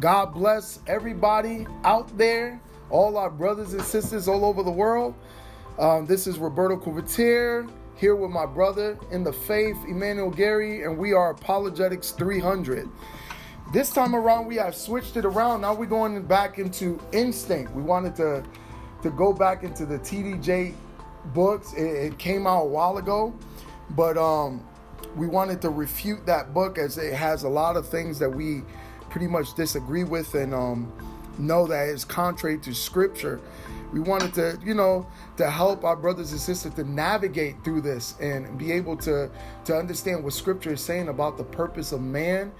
God bless everybody out there, all our brothers and sisters all over the world. Um, this is Roberto Couvetier here with my brother in the faith, Emmanuel Gary, and we are Apologetics 300. This time around, we have switched it around. Now we're going back into instinct. We wanted to to go back into the TDJ books. It, it came out a while ago, but um, we wanted to refute that book as it has a lot of things that we pretty much disagree with and um, know that it's contrary to scripture. We wanted to, you know, to help our brothers and sisters to navigate through this and be able to to understand what scripture is saying about the purpose of man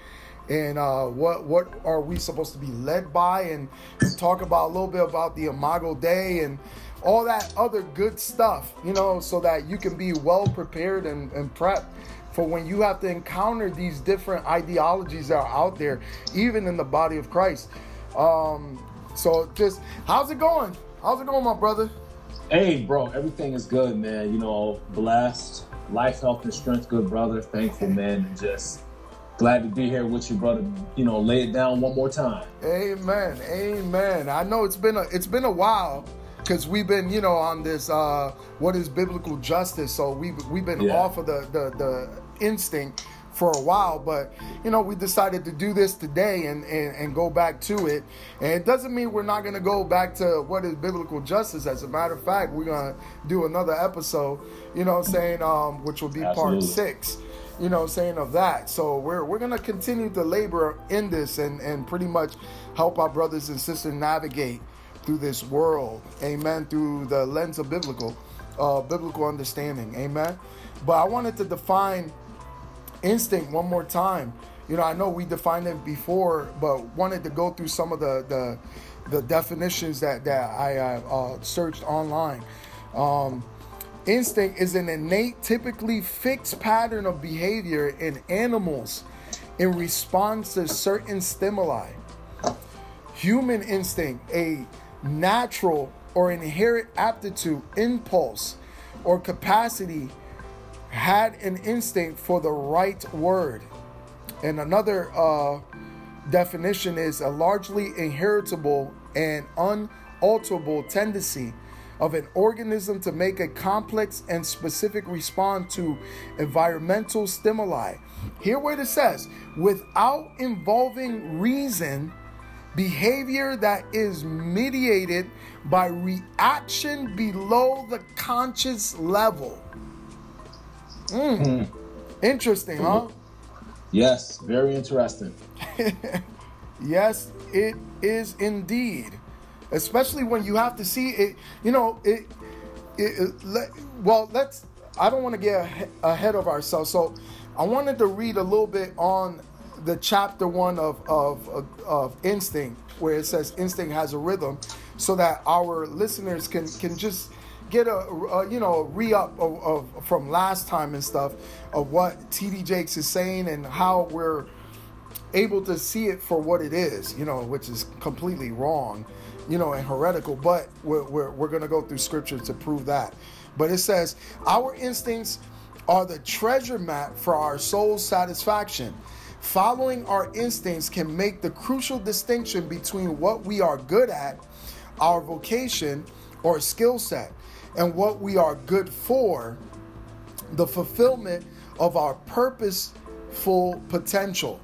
and uh, what what are we supposed to be led by and, and talk about a little bit about the Imago Dei and all that other good stuff, you know, so that you can be well prepared and, and prepped for when you have to encounter these different ideologies that are out there, even in the body of Christ. Um, so just how's it going? How's it going, my brother? Hey, bro, everything is good, man. You know, blessed, life, health, and strength, good brother. Thankful, man, and just glad to be here with you, brother. You know, lay it down one more time. Amen. Amen. I know it's been a it's been a while because we've been, you know, on this uh what is biblical justice. So we've we've been yeah. off of the, the the instinct for a while, but you know, we decided to do this today and, and, and go back to it. And it doesn't mean we're not gonna go back to what is biblical justice. As a matter of fact, we're gonna do another episode, you know saying, um, which will be Absolutely. part six you know, saying of that. So we're we're gonna continue to labor in this and and pretty much help our brothers and sisters navigate through this world, amen, through the lens of biblical, uh, biblical understanding, amen. But I wanted to define instinct one more time. You know, I know we defined it before, but wanted to go through some of the the, the definitions that that I uh, searched online. Um, Instinct is an innate, typically fixed pattern of behavior in animals in response to certain stimuli. Human instinct, a natural or inherent aptitude, impulse, or capacity, had an instinct for the right word. And another uh, definition is a largely inheritable and unalterable tendency of an organism to make a complex and specific response to environmental stimuli. Here, what it says without involving reason, behavior that is mediated by reaction below the conscious level. Mm. Mm. Interesting, huh? Yes, very interesting. yes, it is indeed especially when you have to see it. You know, it. it, it let, well, let's. I don't want to get ahead of ourselves, so I wanted to read a little bit on the chapter one of of of, of instinct, where it says instinct has a rhythm, so that our listeners can can just get a, a you know re up of, of, from last time and stuff of what TD Jakes is saying and how we're able to see it for what it is, you know, which is completely wrong you know, and heretical, but we're, we're, we're going to go through scripture to prove that. But it says, Our instincts are the treasure map for our soul's satisfaction. Following our instincts can make the crucial distinction between what we are good at, our vocation or skill set, and what we are good for, the fulfillment of our purposeful potential.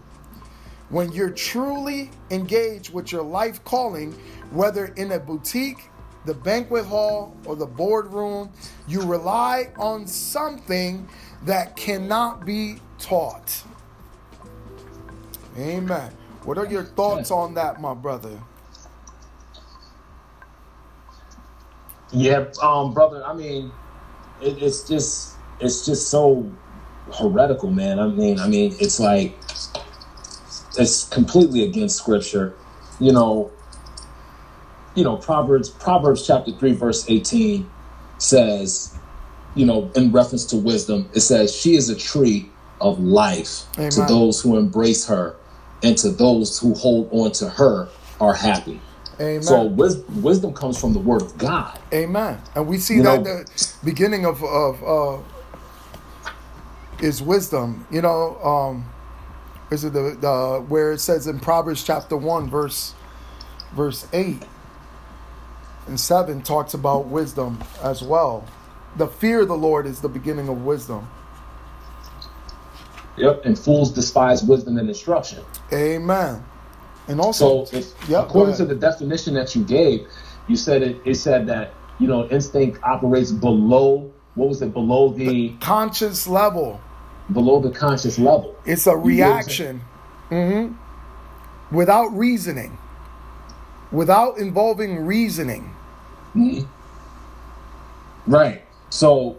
When you're truly engaged with your life calling, whether in a boutique, the banquet hall, or the boardroom, you rely on something that cannot be taught. Amen. What are your thoughts on that, my brother? Yeah, um, brother. I mean, it, it's just it's just so heretical, man. I mean, I mean, it's like it's completely against scripture. You know, you know, Proverbs, Proverbs chapter 3, verse 18 says, you know, in reference to wisdom, it says, She is a tree of life Amen. to those who embrace her, and to those who hold on to her are happy. Amen. So wis- wisdom comes from the word of God. Amen. And we see you that know, the beginning of of uh, is wisdom. You know, um, is it the, the where it says in Proverbs chapter one verse verse eight and seven talks about wisdom as well. The fear of the Lord is the beginning of wisdom. Yep, and fools despise wisdom and instruction. Amen. And also, so if, yep, according to the definition that you gave, you said it. It said that you know instinct operates below. What was it? Below the, the conscious level. Below the conscious level. It's a reaction. Mm-hmm. Without reasoning. Without involving reasoning. Mm-hmm. Right. So,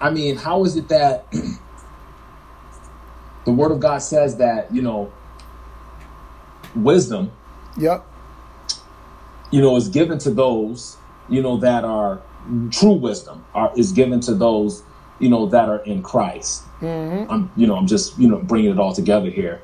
I mean, how is it that the Word of God says that you know wisdom? Yep you know, is given to those, you know, that are true wisdom are, is given to those, you know, that are in Christ. Mm-hmm. I'm, you know, I'm just, you know, bringing it all together here.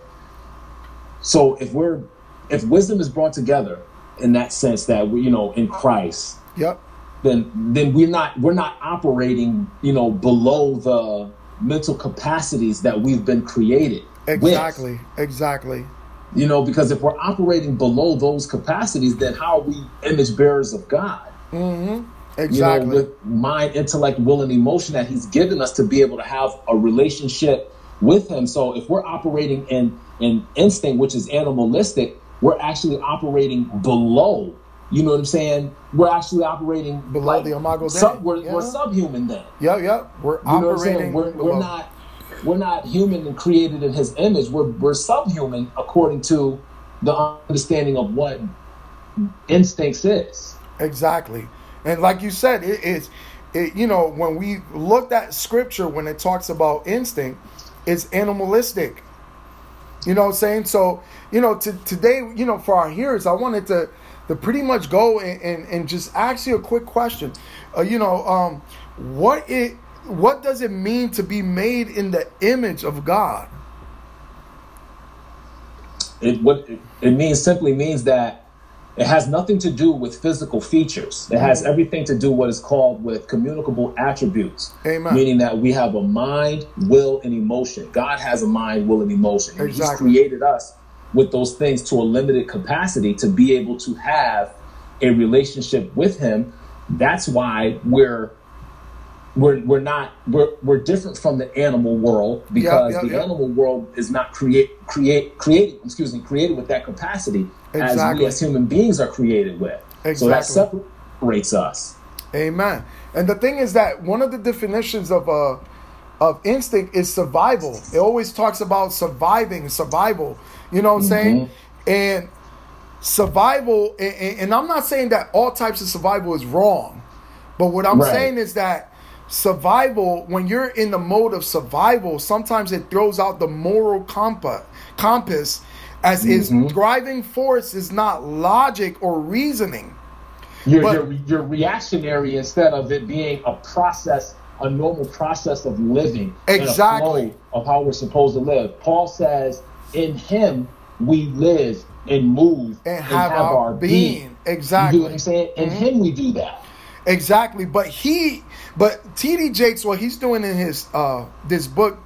So if we're, if wisdom is brought together in that sense that we, you know, in Christ, yep, then then we're not we're not operating, you know, below the mental capacities that we've been created. Exactly. With. Exactly. You know, because if we're operating below those capacities, then how are we image bearers of God? Mm-hmm. Exactly. You know, with mind, intellect, will, and emotion that He's given us to be able to have a relationship with Him. So if we're operating in in instinct, which is animalistic, we're actually operating below. You know what I'm saying? We're actually operating below like, the imago sub, we're, yeah. we're, subhuman then. Yeah, yeah. We're you operating. We're, we're not we're not human and created in his image. We're, we're subhuman according to the understanding of what instincts is. Exactly. And like you said, it is, it, you know, when we looked at scripture, when it talks about instinct, it's animalistic. You know what I'm saying? So, you know, to, today, you know, for our hearers, I wanted to, to pretty much go and, and, and just ask you a quick question. Uh, you know, um, what it what does it mean to be made in the image of God? It what it means simply means that it has nothing to do with physical features. It has mm-hmm. everything to do what is called with communicable attributes. Amen. Meaning that we have a mind, will, and emotion. God has a mind, will, and emotion. And exactly. He's created us with those things to a limited capacity to be able to have a relationship with Him. That's why we're we're we're not we're we're different from the animal world because yep, yep, the yep. animal world is not create create created excuse me created with that capacity exactly. as we as human beings are created with. Exactly. So that separates us. Amen. And the thing is that one of the definitions of uh of instinct is survival. It always talks about surviving, survival. You know what I'm mm-hmm. saying? And survival, and, and, I'm not saying that all types of survival is wrong, but what I'm right. saying is that survival when you're in the mode of survival sometimes it throws out the moral compass compass as mm-hmm. its driving force is not logic or reasoning you're, but, you're, you're reactionary instead of it being a process a normal process of living exactly of how we're supposed to live paul says in him we live and move and, and have, have, our, our being. being. exactly you know what i'm saying in mm-hmm. him we do that Exactly, but he, but TD Jakes, what he's doing in his uh this book,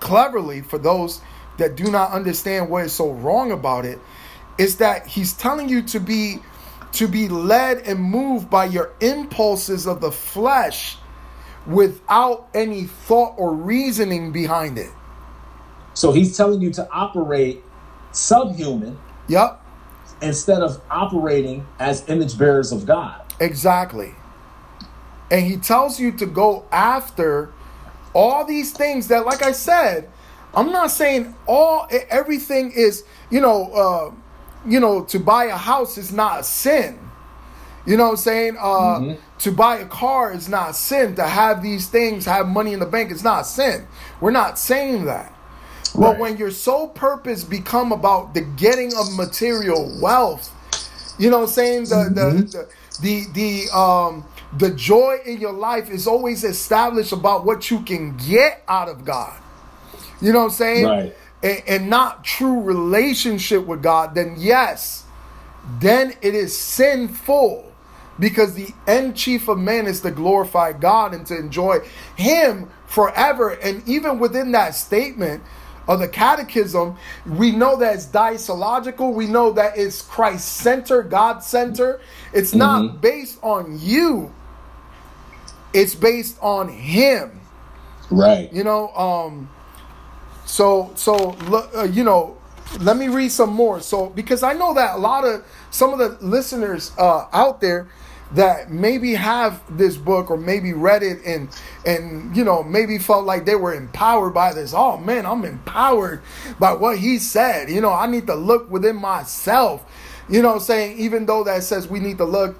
cleverly for those that do not understand what is so wrong about it, is that he's telling you to be to be led and moved by your impulses of the flesh without any thought or reasoning behind it. So he's telling you to operate subhuman. Yep. Instead of operating as image bearers of God. Exactly. And he tells you to go after all these things that, like I said, I'm not saying all everything is, you know, uh, you know, to buy a house is not a sin. You know what I'm saying? Uh, mm-hmm. To buy a car is not sin. To have these things, have money in the bank is not sin. We're not saying that. Right. But when your sole purpose become about the getting of material wealth, you know what I'm saying? The mm-hmm. the, the the the um the joy in your life is always established about what you can get out of God. You know what I'm saying? Right. And, and not true relationship with God, then yes, then it is sinful because the end chief of man is to glorify God and to enjoy Him forever. And even within that statement, of the catechism, we know that it's dialogical. We know that it's Christ center, God center. It's not mm-hmm. based on you. It's based on Him. Right. You know. Um. So so uh, you know. Let me read some more. So because I know that a lot of some of the listeners uh, out there that maybe have this book or maybe read it and and you know maybe felt like they were empowered by this oh man i'm empowered by what he said you know i need to look within myself you know saying even though that says we need to look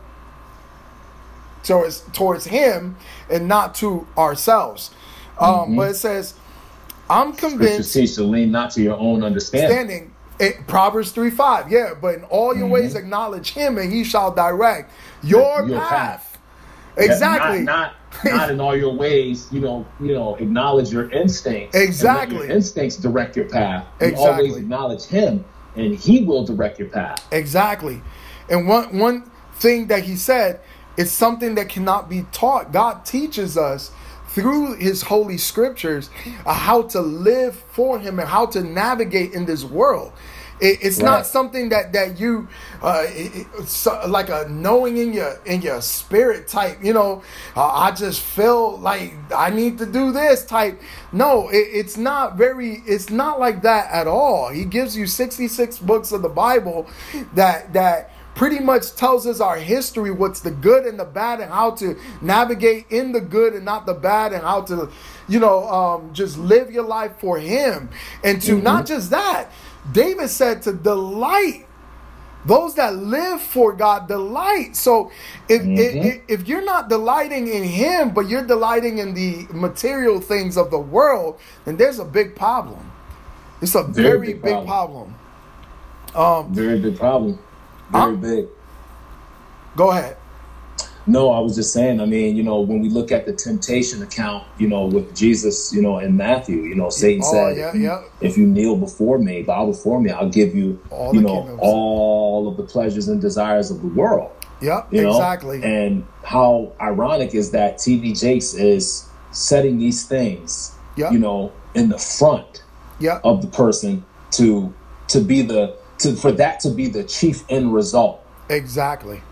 towards towards him and not to ourselves um mm-hmm. but it says i'm convinced teach to lean not to your own understanding it, Proverbs 3 5. Yeah, but in all your mm-hmm. ways acknowledge him and he shall direct your, your path. path. Exactly. Yeah, not, not, not in all your ways, you know, you know, acknowledge your instincts. Exactly. your instincts direct your path. You exactly. always acknowledge him and he will direct your path. Exactly. And one one thing that he said is something that cannot be taught. God teaches us through his holy scriptures uh, how to live for him and how to navigate in this world. It, it's right. not something that that you uh, it, like a knowing in your in your spirit type. You know, uh, I just feel like I need to do this type. No, it, it's not very. It's not like that at all. He gives you sixty six books of the Bible that that pretty much tells us our history, what's the good and the bad, and how to navigate in the good and not the bad, and how to, you know, um, just live your life for Him. And to mm-hmm. not just that, David said to delight. Those that live for God delight. So if, mm-hmm. if, if you're not delighting in Him, but you're delighting in the material things of the world, then there's a big problem. It's a very, very big, big problem. problem. Um, very big problem. Very I'm, big. Go ahead. No, I was just saying, I mean, you know, when we look at the temptation account, you know, with Jesus, you know, in Matthew, you know, Satan oh, said, yeah, yeah. if you kneel before me, bow before me, I'll give you, all you know, kingdoms. all of the pleasures and desires of the world. Yep, you know? exactly. And how ironic is that TD Jakes is setting these things, yep. you know, in the front yep. of the person to to be the to for that to be the chief end result. Exactly.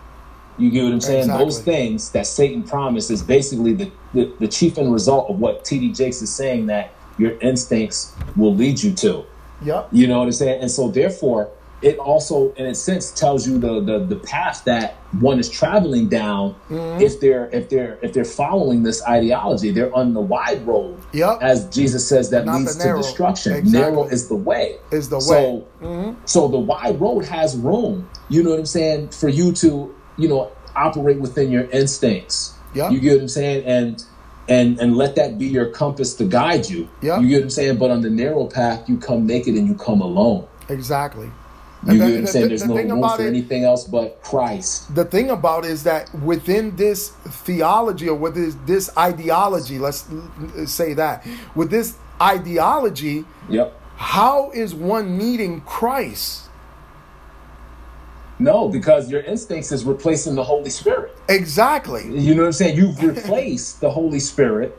You get what I'm saying? Exactly. Those things that Satan promised is basically the, the, the chief end result of what TD Jakes is saying that your instincts will lead you to. Yep. You know what I'm saying? And so therefore, it also in a sense tells you the the, the path that one is traveling down mm-hmm. if they're if they're if they're following this ideology they're on the wide road yep. as jesus says that Not leads to destruction exactly. narrow is the way is the so, way mm-hmm. so the wide road has room you know what i'm saying for you to you know operate within your instincts yep. you get what i'm saying and and and let that be your compass to guide you yep. you get what i'm saying but on the narrow path you come naked and you come alone exactly you get what I'm saying? There's the no room for it, anything else but Christ. The thing about it is that within this theology or with this, ideology, let's say that, with this ideology, yep. how is one meeting Christ? No, because your instincts is replacing the Holy Spirit. Exactly. You know what I'm saying? You've replaced the Holy Spirit.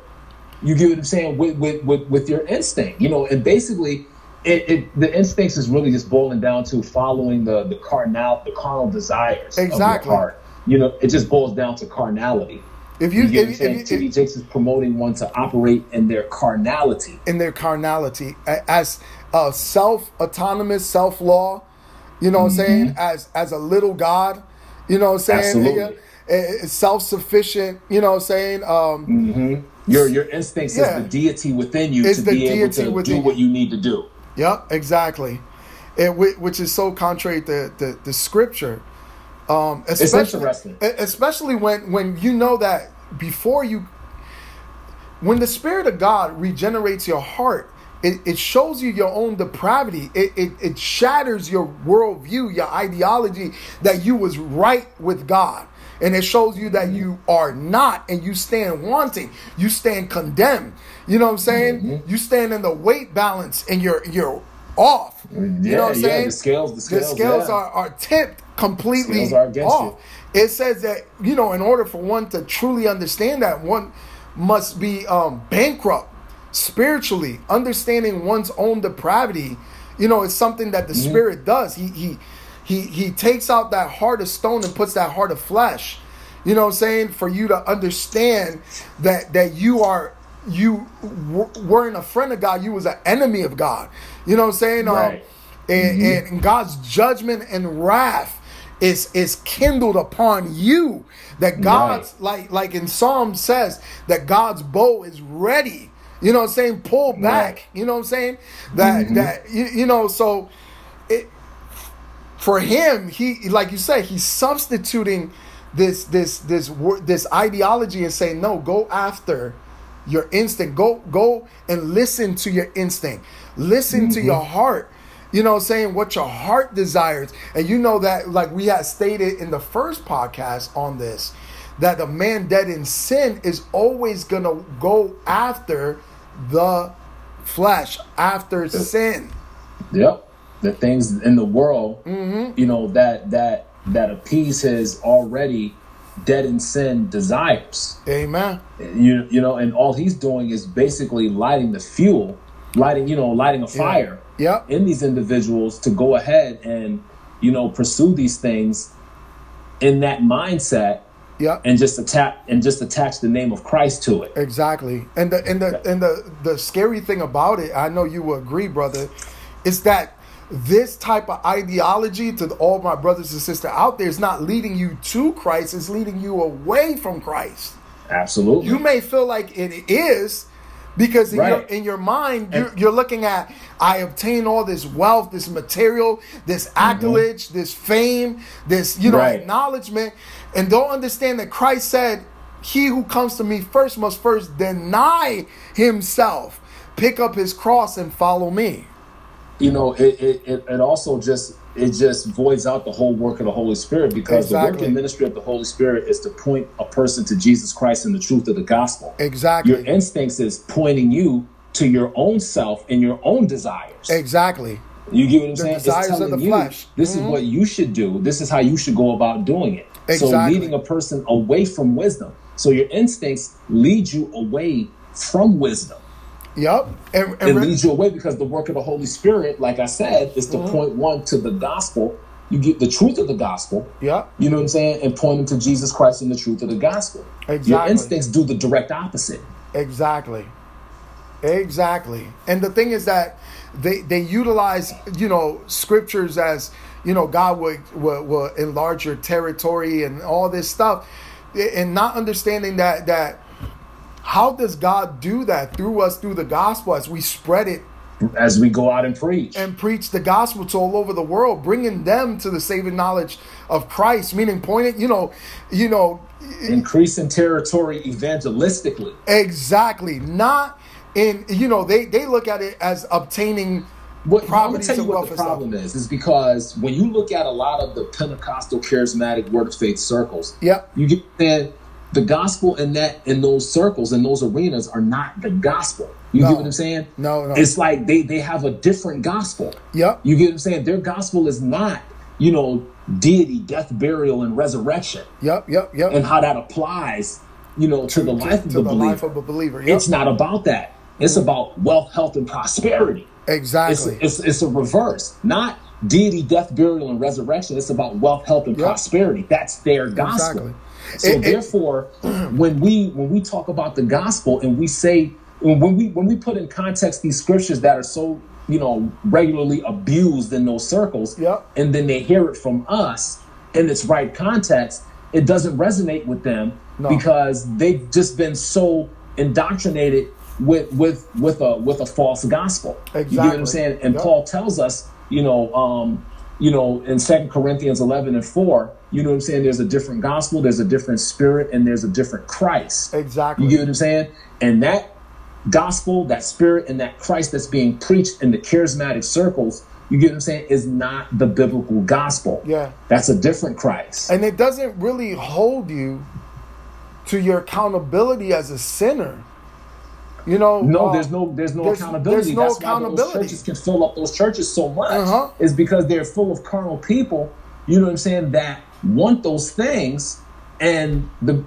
You get what I'm saying with, with with with your instinct. You know, and basically it, it, the instincts is really just boiling down to following the the carnal the carnal desires exactly. of your heart. You know, it just boils down to carnality. If you, you if, if, if. Jakes is promoting one to operate in their carnality, in their carnality, as a self autonomous self law. You know what mm-hmm. I'm saying? As as a little God. You know what I'm saying? Absolutely. Self sufficient. You know what I'm saying? Um, mm-hmm. Your your instincts yeah. is the deity within you it's to be able to do what you need to do. Yep, exactly. It, which is so contrary to the, the scripture. Um, especially, especially when when you know that before you, when the Spirit of God regenerates your heart, it, it shows you your own depravity. It, it, it shatters your worldview, your ideology that you was right with God. And it shows you that you are not and you stand wanting. You stand condemned. You know what I'm saying? Mm-hmm. You stand in the weight balance and you're you're off. Yeah, you know what I'm yeah, saying? The scales, the scales, the scales yeah. are, are tipped completely are off. You. It says that, you know, in order for one to truly understand that, one must be um, bankrupt spiritually, understanding one's own depravity, you know, is something that the mm-hmm. spirit does. He he he he takes out that heart of stone and puts that heart of flesh. You know what I'm saying? For you to understand that that you are you weren't a friend of God, you was an enemy of God. You know what I'm saying? Um, right. Um, and, mm-hmm. and God's judgment and wrath is is kindled upon you. That God's right. like like in Psalm says that God's bow is ready. You know what I'm saying? Pull back. Right. You know what I'm saying? That mm-hmm. that you, you know so it for him he like you say he's substituting this this this this ideology and saying no go after your instinct. Go go and listen to your instinct. Listen mm-hmm. to your heart. You know saying? What your heart desires. And you know that like we had stated in the first podcast on this that the man dead in sin is always gonna go after the flesh after sin. Yep. The things in the world mm-hmm. you know that that that appease his already dead in sin desires. Amen. You, you know and all he's doing is basically lighting the fuel lighting you know lighting a fire yeah. in these individuals to go ahead and you know pursue these things in that mindset yeah and just attack and just attach the name of christ to it. Exactly. And the and the and the the scary thing about it i know you will agree brother is that this type of ideology to all my brothers and sisters out there is not leading you to christ it's leading you away from christ absolutely you may feel like it is because in, right. your, in your mind you're, you're, looking at i obtain all this wealth this material this accolage mm-hmm. this fame this you know right. acknowledgement and don't understand that christ said he who comes to me first must first deny himself pick up his cross and follow me you know it, it, it also just it just voids out the whole work of the Holy Spirit because exactly. the work and ministry of the Holy Spirit is to point a person to Jesus Christ and the truth of the gospel. Exactly. Your instincts is pointing you to your own self and your own desires. Exactly. You get what I'm the saying? Desires it's telling of the you flesh. this mm-hmm. is what you should do. This is how you should go about doing it. Exactly. So leading a person away from wisdom. So your instincts lead you away from wisdom. Yep. And, and it leads you away because the work of the Holy Spirit, like I said, is to mm-hmm. point one to the gospel. You get the truth of the gospel. Yep. You know what I'm saying? And point them to Jesus Christ and the truth of the gospel. Exactly. Your instincts do the direct opposite. Exactly. Exactly. And the thing is that they they utilize, you know, scriptures as, you know, God will, will, will enlarge your territory and all this stuff. And not understanding that that how does God do that through us through the gospel as we spread it? As we go out and preach. And preach the gospel to all over the world, bringing them to the saving knowledge of Christ, meaning pointing, you know, you know, increasing territory evangelistically. Exactly. Not in, you know, they, they look at it as obtaining what, I'm gonna tell you what the problem stuff. is. Is because when you look at a lot of the Pentecostal charismatic word of faith circles, yeah, you get the gospel in that in those circles in those arenas are not the gospel. You no. get what I'm saying? No, no. It's like they they have a different gospel. Yep. You get what I'm saying? Their gospel is not, you know, deity, death, burial, and resurrection. Yep, yep, yep. And how that applies, you know, to the life, to, of, the the life of a believer. Yep. It's not about that. It's mm about wealth, health, and prosperity. Exactly. It's, it's, it's a reverse. Not deity, death, burial, and resurrection. It's about wealth, health, and yep. prosperity. That's their gospel. Exactly. So it, therefore, when we when we talk about the gospel and we say when we when we put in context these scriptures that are so you know regularly abused in those circles, yep. and then they hear it from us in its right context, it doesn't resonate with them no. because they've just been so indoctrinated with with with a with a false gospel. Exactly. You get what I'm saying? And yep. Paul tells us, you know, um, you know, in Second Corinthians 11 and 4, you know what I'm saying? There's a different gospel, there's a different spirit, and there's a different Christ. Exactly. You get what I'm saying? And that gospel, that spirit, and that Christ that's being preached in the charismatic circles, you get what I'm saying, is not the biblical gospel. Yeah. That's a different Christ. And it doesn't really hold you to your accountability as a sinner. You know, no, uh, there's no, there's no there's, accountability. There's no That's accountability. why those churches can fill up those churches so much. Uh-huh. Is because they're full of carnal people. You know what I'm saying? That want those things, and the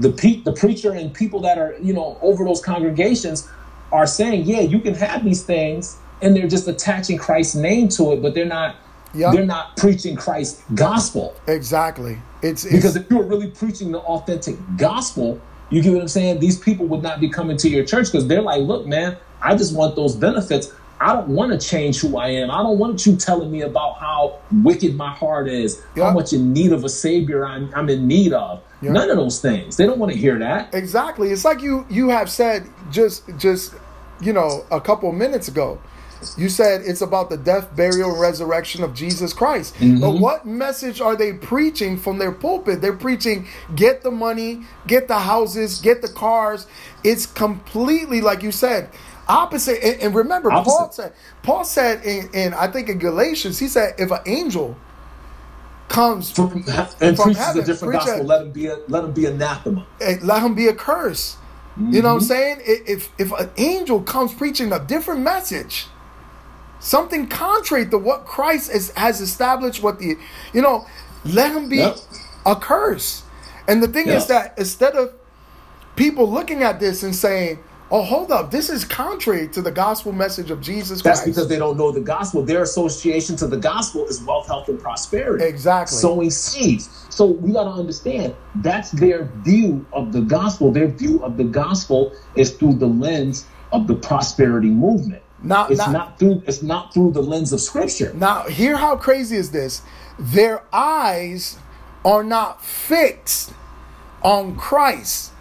the pe- the preacher and people that are you know over those congregations are saying, yeah, you can have these things, and they're just attaching Christ's name to it, but they're not. Yep. They're not preaching Christ's gospel. Exactly. It's, it's because if you were really preaching the authentic gospel, you get what I'm saying. These people would not be coming to your church because they're like, look, man, I just want those benefits. I don't want to change who I am. I don't want you telling me about how wicked my heart is, yep. how much in need of a savior I'm, I'm in need of. Yep. None of those things. They don't want to hear that. Exactly. It's like you you have said just just you know a couple minutes ago. You said it's about the death, burial, and resurrection of Jesus Christ. Mm-hmm. But what message are they preaching from their pulpit? They're preaching get the money, get the houses, get the cars. It's completely like you said opposite. And, and remember, opposite. Paul said Paul said in, in I think in Galatians, he said if an angel comes from, and from preaches heaven, a different gospel, let him be a let him be anathema. Eh, let him be a curse. Mm-hmm. You know what I'm mm-hmm. saying? If if an angel comes preaching a different message, something contrary to what Christ is, has established, what the you know, let him be yep. a curse. And the thing yep. is that instead of people looking at this and saying, oh, hold up, this is contrary to the gospel message of Jesus Christ. That's because they don't know the gospel. Their association to the gospel is wealth, health, and prosperity. Exactly. Sowing seeds. So we got to understand that's their view of the gospel. Their view of the gospel is through the lens of the prosperity movement. Now, it's not, not through it's not through the lens of scripture. Now, hear how crazy is this? Their eyes are not fixed on Christ,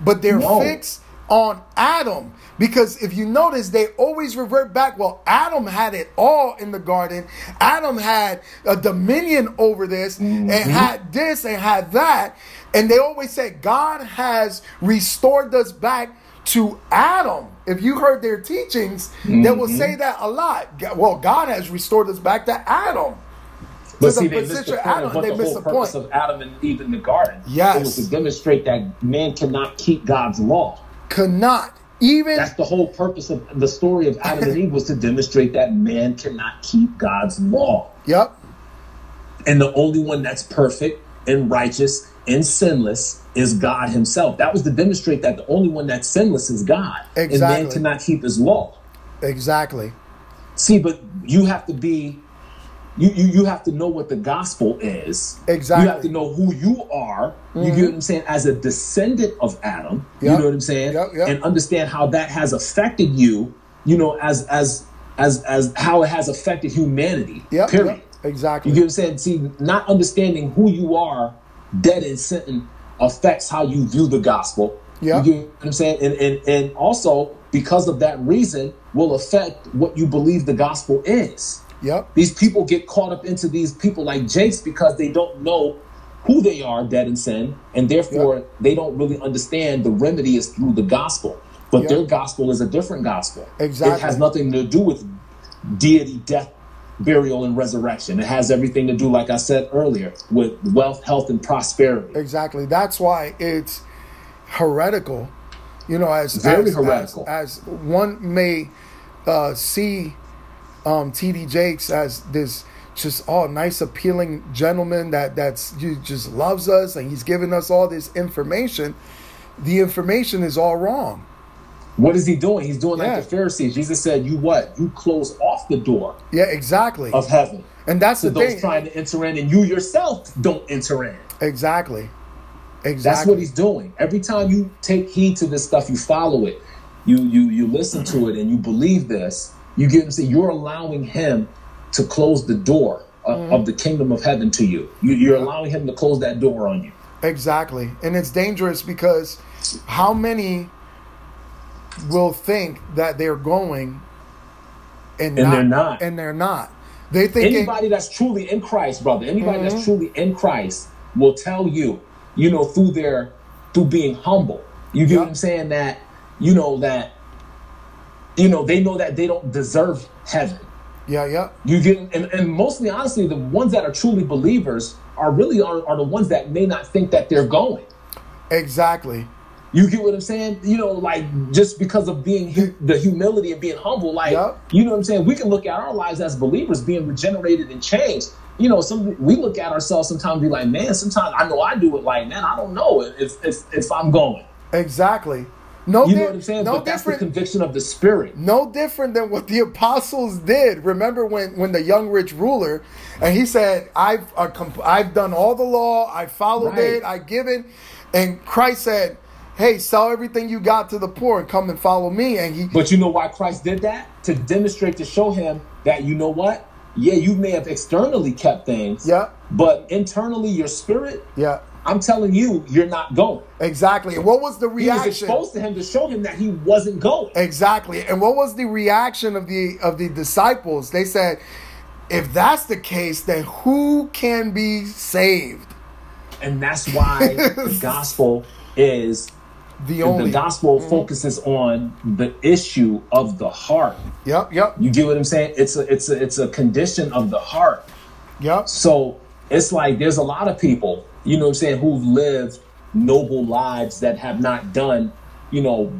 but they're no. fixed on Adam. Because if you notice, they always revert back. Well, Adam had it all in the garden. Adam had a dominion over this mm-hmm. and had this and had that. And they always say God has restored us back to Adam. If you heard their teachings, mm-hmm. they will say that a lot. Well, God has restored us back to Adam. But see, they missed the point Adam, of what the whole the purpose point. of Adam and Eve in the garden. Yes. It was to demonstrate that man cannot keep God's law could not even that's the whole purpose of the story of Adam and Eve was to demonstrate that man cannot keep God's law. Yep. And the only one that's perfect and righteous and sinless is God Himself. That was to demonstrate that the only one that's sinless is God. Exactly. And man cannot keep His law. Exactly. See, but you have to be you, you you have to know what the gospel is. Exactly. You have to know who you are. Mm-hmm. You get what I'm saying? As a descendant of Adam. Yep. You know what I'm saying? Yep, yep. And understand how that has affected you, you know, as as as as how it has affected humanity. Yep, period. Exactly. You get what I'm saying? See, not understanding who you are, dead and sin, affects how you view the gospel. Yeah. You get what I'm saying? And and and also because of that reason will affect what you believe the gospel is. Yep. These people get caught up into these people like Jakes because they don't know who they are, dead in sin, and therefore yep. they don't really understand the remedy is through the gospel. But yep. their gospel is a different gospel. Exactly. It has nothing to do with deity, death, burial, and resurrection. It has everything to do, like I said earlier, with wealth, health, and prosperity. Exactly. That's why it's heretical. You know, as very as, heretical. As, as one may uh, see um, TD Jakes as this just all oh, nice, appealing gentleman that that's you just loves us and he's giving us all this information. The information is all wrong. What is he doing? He's doing yeah. like the Pharisees. Jesus said, "You what? You close off the door." Yeah, exactly. Of heaven, and that's the those thing. trying to enter in, and you yourself don't enter in. Exactly. Exactly. That's what he's doing. Every time you take heed to this stuff, you follow it, you you you listen to it, and you believe this you get him say you're allowing him to close the door of, mm-hmm. of the kingdom of heaven to you. you. You're allowing him to close that door on you. Exactly, and it's dangerous because how many will think that they're going and, and not, they're not, and they're not. They think anybody that's truly in Christ, brother. Anybody mm-hmm. that's truly in Christ will tell you, you know, through their through being humble. You get yep. what I'm saying? That you know that you know, they know that they don't deserve heaven. Yeah, yeah. You get, and, and mostly, honestly, the ones that are truly believers are really are, are the ones that may not think that they're going. Exactly. You get what I'm saying? You know, like just because of being hu- the humility and being humble, like yep. you know what I'm saying. We can look at our lives as believers being regenerated and changed. You know, some we look at ourselves sometimes be like, man, sometimes I know I do it. Like, man, I don't know if if if I'm going. Exactly. No, you know what I'm saying? no but that's the different- conviction of the spirit. no different than what the apostles did. Remember when when the young rich ruler, and he said, "I've uh, comp- I've done all the law. I followed Right. it. I given," and Christ said, "Hey, sell everything you got to the poor and come and follow me." And he, But you know why Christ did that? To demonstrate, to show him that you know what? Yeah, you may have externally kept things. Yeah. But internally, your spirit, yeah, I'm telling you, you're not going. exactly. And what was the reaction? He was exposed to him to show him that he wasn't going. Exactly. And what was the reaction of the of the disciples? They said, if that's the case, then who can be saved? And that's why the gospel is The only the gospel mm. focuses on the issue of the heart. Yep, yep, You get what I'm saying? It's a it's a it's a condition of the heart. yep. So it's like there's a lot of people, you know what I'm saying, who've lived noble lives that have not done, you know,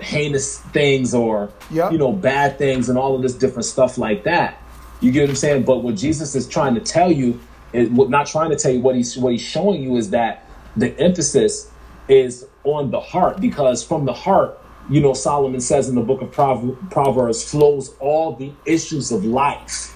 heinous things or Yeah. you know, bad things and all of this different stuff like that. You get what I'm saying? But what Jesus is trying to tell you is not trying to tell you what he's what he's showing you is that the emphasis is on the heart because from the heart, you know, Solomon says in the book of Prov- Proverbs flows all the issues of life.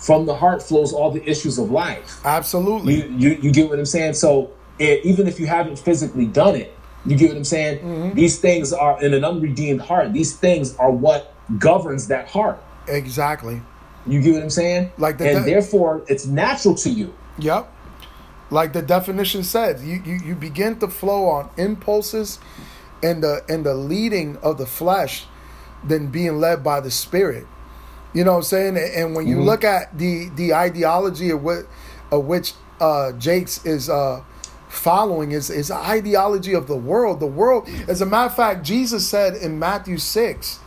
From the heart flows all the issues of life. Absolutely. You you, you get what I'm saying? So it, even if you haven't physically done it, you get what I'm saying? Mm-hmm. These things are in an unredeemed heart. These things are what governs that heart. exactly. You get what I'm saying? Like the- and therefore it's natural to you. Yep. Like the definition said, you, you, you begin to flow on impulses and the and the leading of the flesh than being led by the spirit. You know what I'm saying? And- when you Mm-hmm. look at the the ideology of what of which uh Jakes is uh following is is the ideology of the world. The world, as a matter of fact, Jesus said in Matthew six,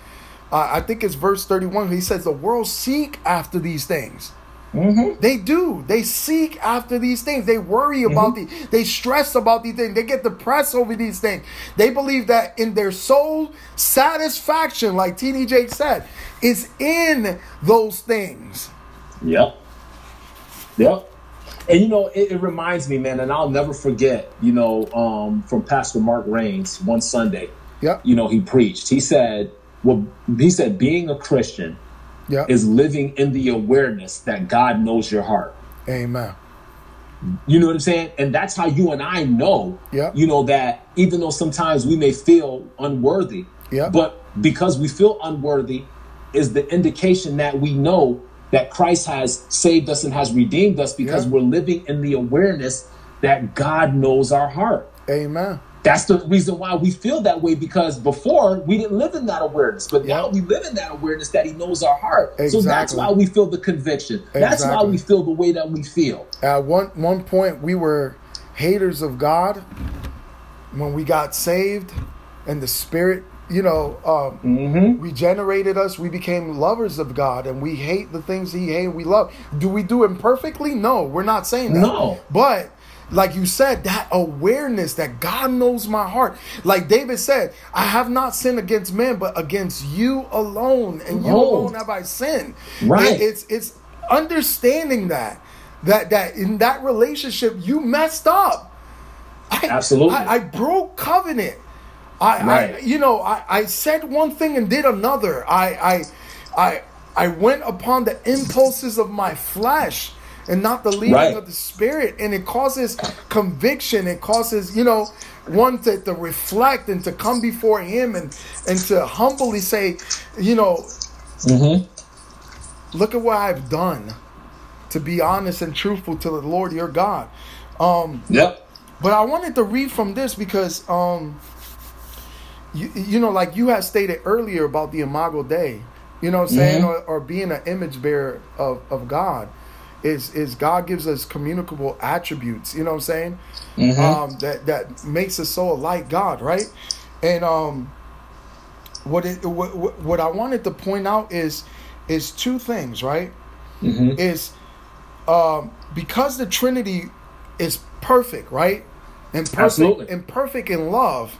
uh, I think it's verse 31, he says, The world seek after these things. They do. They seek after these things. They worry about the. They stress about these things. They get depressed over these things. They believe that in their soul satisfaction, like TD Jake said, is in those things. Yep. Yep. And you know, it, it reminds me, man, and I'll never forget, you know, um, from Pastor Mark Rains one Sunday, Yep. you know, he preached. He said, well, he said, being a Christian Yep. is living in the awareness that God knows your heart. Amen. You know what I'm saying? And that's how you and I know, Yeah. you know, that even though sometimes we may feel unworthy, Yeah. but because we feel unworthy is the indication that we know that Christ has saved us and has redeemed us because Yeah. we're living in the awareness that God knows our heart. Amen. That's the reason why we feel that way because before we didn't live in that awareness, but now we live in that awareness that He knows our heart. So that's why we feel the conviction. That's why we feel the way that we feel. At one one point, we were haters of God. When we got saved, and the Spirit, you know, um, Mm-hmm. regenerated us, we became lovers of God, and we hate the things He hates. We love. Do we do it perfectly? No, we're not saying that. No. but. Like you said, that awareness that God knows my heart. Like David said, I have not sinned against men, but against you alone, and you Oh. alone have I sinned. Right. It- it's it's understanding that that that in that relationship you messed up. I, Absolutely. I, I broke covenant. I, I Right. you know I, I said one thing and did another. I I I I went upon the impulses of my flesh and not the leading Right. of the spirit, and it causes conviction. It causes you know one to, to reflect and to come before him and and to humbly say, you know, Mm-hmm. look at what I've done. To be honest and truthful to the Lord your God. Um, Yep. but I wanted to read from this because, um, you, you know, like you had stated earlier about the Imago Dei, you know what I'm saying, Mhm. or, or being an image bearer of, of God, is is God gives us communicable attributes, you know what I'm saying, Mhm. um, that that makes us so like God, right? And um, what it what, what I wanted to point out is is two things, right? Mhm. is um, because the Trinity is perfect, right? And perfect Absolutely. and perfect in love.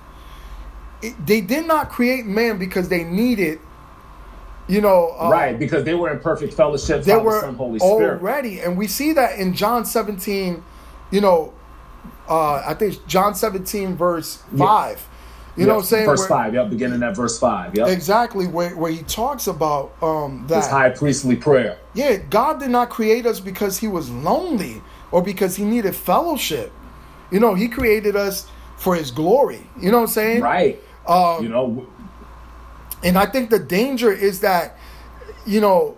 It, they did not create man because they needed, you know, uh, right, because they were in perfect fellowship, They Father, were Son, Holy Spirit. already, and we see that in John 17. You know, uh, I think it's John 17 verse Yeah. five. You know what I'm saying? Verse Where- five, yep, beginning at verse five, yep. Exactly, where, where he talks about um, His that. high priestly prayer. Yeah, God did not create us because he was lonely or because he needed fellowship. You know, he created us for his glory. You know what I'm saying? Right. Um, you know, And I think the danger is that, you know,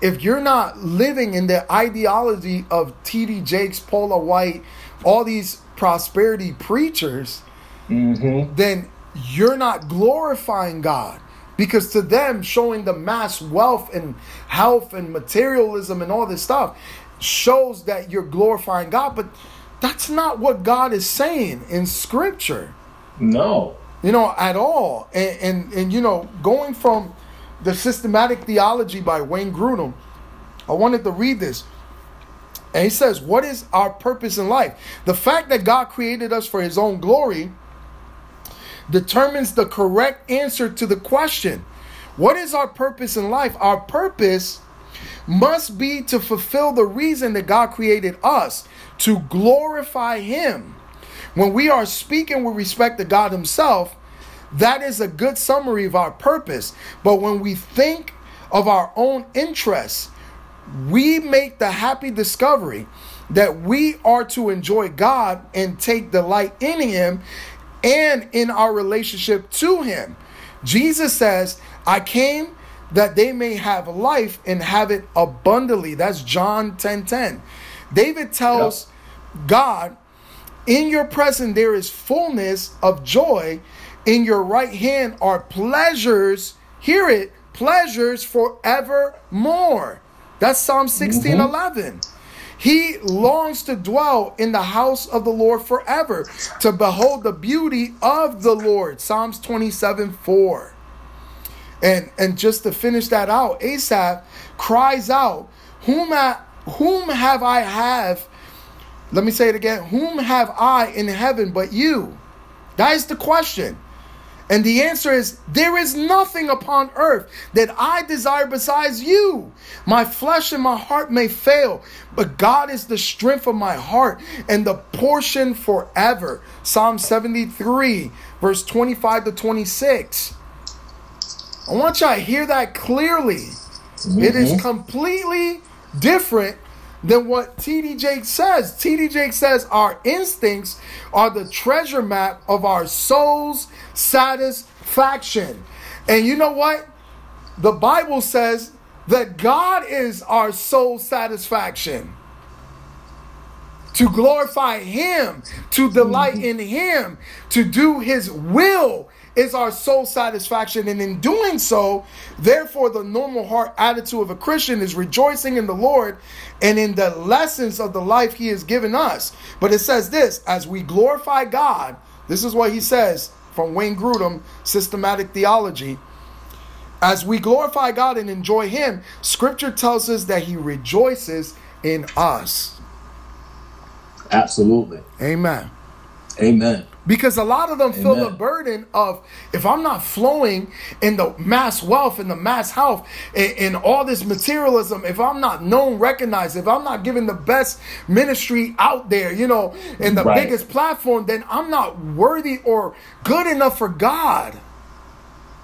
if you're not living in the ideology of T.D. Jakes, Paula White, all these prosperity preachers, mm-hmm. then you're not glorifying God. Because to them, showing the mass wealth and health and materialism and all this stuff shows that you're glorifying God. But that's not what God is saying in Scripture no. You know, at all. And, and and you know, going from the systematic theology by Wayne Grudem, I wanted to read this. And he says, What is our purpose in life? The fact that God created us for his own glory determines the correct answer to the question What is our purpose in life? Our purpose must be to fulfill the reason that God created us to glorify him. When we are speaking with respect to God Himself, that is a good summary of our purpose. But when we think of our own interests, we make the happy discovery that we are to enjoy God and take delight in Him and in our relationship to Him. Jesus says, I came that they may have life and have it abundantly. That's John 10 10. David tells God, in your presence there is fullness of joy. In your right hand are pleasures. Hear it, pleasures forevermore. That's Psalm 16 mm-hmm. 11. He longs to dwell in the house of the Lord forever, to behold the beauty of the Lord. Psalms 27 4. And and just to finish that out, Asaph cries out, Whom, I, whom have I have let me say it again. Whom have I in heaven but you? That is the question. And the answer is there is nothing upon earth that I desire besides you. My flesh and my heart may fail, but God is the strength of my heart and the portion forever. Psalm 73, verse 25 to 26. I want y'all to hear that clearly. It is mm-hmm. completely different than what TD Jake says. TD Jake says our instincts are the treasure map of our soul's satisfaction. And you know what? The Bible says that God is our soul satisfaction. To glorify Him, to delight mm-hmm. in Him, to do His will is our soul satisfaction. And in doing so, therefore, the normal heart attitude of a Christian is rejoicing in the Lord and in the lessons of the life He has given us. But it says this as we glorify God, this is what He says from Wayne Grudem, Systematic Theology. As we glorify God and enjoy Him, Scripture tells us that He rejoices in us. Absolutely. Amen. Amen. Because a lot of them feel the burden of if I'm not flowing in the mass wealth and the mass health and, all this materialism, if I'm not known, recognized, if I'm not giving the best ministry out there, you know, and the Right. biggest platform, then I'm not worthy or good enough for God.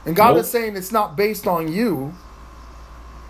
And God Nope. is saying it's not based on you.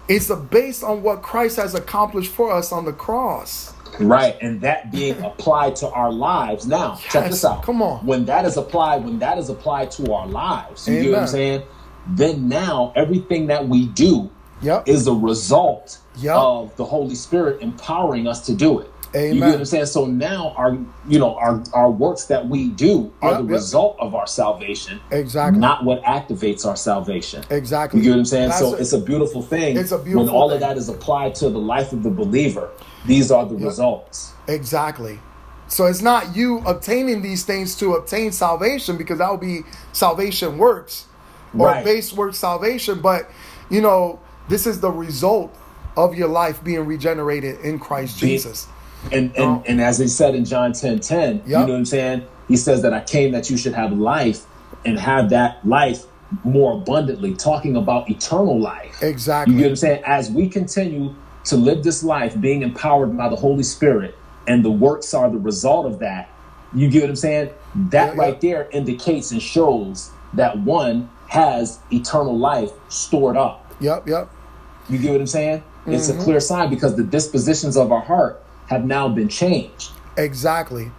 It's based on what Christ has accomplished for us on the cross. Right, and that being applied to our lives. Now, check this out. come on. When that is applied, when that is applied to our lives, you get what I'm saying? Then now everything that we do Yep. is a result Yep. of the Holy Spirit empowering us to do it. You Amen. get what I'm saying? So now our you know our our works that we do are Yep, the result of our salvation. Exactly. Not what activates our salvation. Exactly. You get what I'm saying? That's so a- it's a beautiful thing. It's a beautiful when all thing. of that is applied to the life of the believer. These are the results. Exactly. So it's not you obtaining these things to obtain salvation because that would be salvation works or Right. base work salvation, but you know, this is the result of your life being regenerated in Christ Jesus. And and, Oh. and as he said in John 10 10, you know what I'm saying? He says that I came that you should have life and have that life more abundantly, talking about eternal life. Exactly. You get what I'm saying? As we continue to live this life being empowered by the Holy Spirit, and the works are the result of that, You get what I'm saying? That Yeah, right yeah. there indicates and shows that one has eternal life stored up. Yep, yep. You get what I'm saying? It's Mm-hmm. a clear sign because the dispositions of our heart have now been changed. Exactly.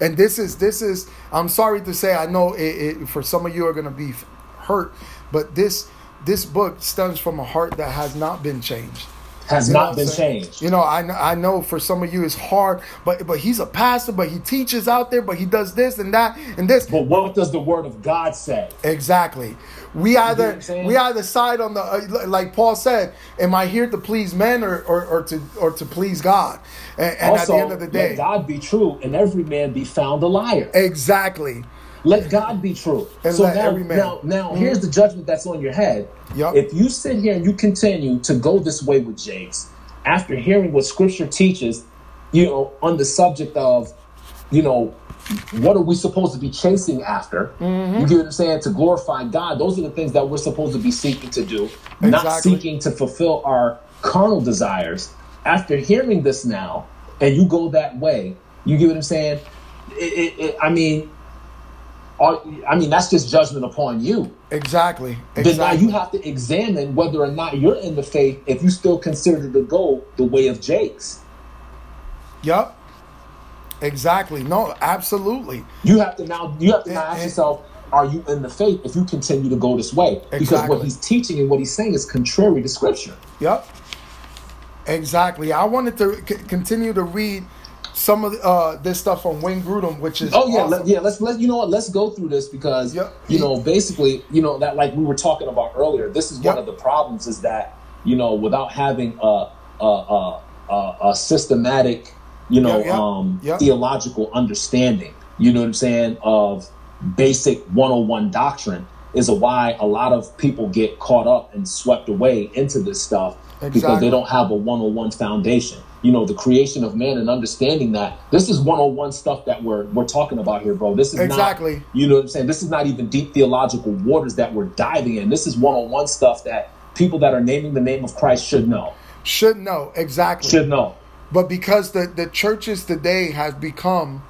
And this is this is I'm sorry to say I know it, it for some of you are going to be hurt, but this this book stems from a heart that has not been changed. Has You not been changed. You know, I I know for some of you it's hard, but but he's a pastor, but he teaches out there, but he does this and that and this. But what does the word of God say? Exactly. We either we either side on the uh, like Paul said, am I here to please men or or, or to or to please God? And, and also, at the end of the day, God be true and every man be found a liar. exactly. Let God be true. And so now, every man- Mm-hmm. now, now, here's the judgment that's on your head. Yup. If you sit here and you continue to go this way with Jakes, after hearing what Scripture teaches, you know, on the subject of, you know, what are we supposed to be chasing after? Mm-hmm. You get what I'm saying? To glorify God. Those are the things that we're supposed to be seeking to do, not seeking to fulfill our carnal desires. After hearing this now, and you go that way, you get what I'm saying? It, it, it, I mean, are, I mean, that's just judgment upon you. Exactly. Then now you have to examine whether or not you're in the faith if you still consider to go the way of Jakes. Yep. Exactly. No, absolutely. You have to now you have to now ask yourself, are you in the faith if you continue to go this way? Because what he's teaching and what he's saying is contrary to scripture. Yep. Exactly. I wanted to c- continue to read some of uh, this stuff from Wayne Grudem, which is Oh yeah, awesome. let, yeah. Let's let you know what. Let's go through this because Yep. you know basically you know that like we were talking about earlier. This is one of the problems is that you know without having a a a, a, a systematic you know Yep, yep, um, yep. theological understanding. You know what I'm saying of basic 101 doctrine is why a lot of people get caught up and swept away into this stuff because they don't have a 101 foundation. You know, the creation of man and understanding that this is 101 stuff that we're we're talking about here, bro. This is Exactly. not you know what I'm saying? This is not even deep theological waters that we're diving in. This is 101 stuff that people that are naming the name of Christ should know. Should know exactly. Should know. But because the the churches today has become,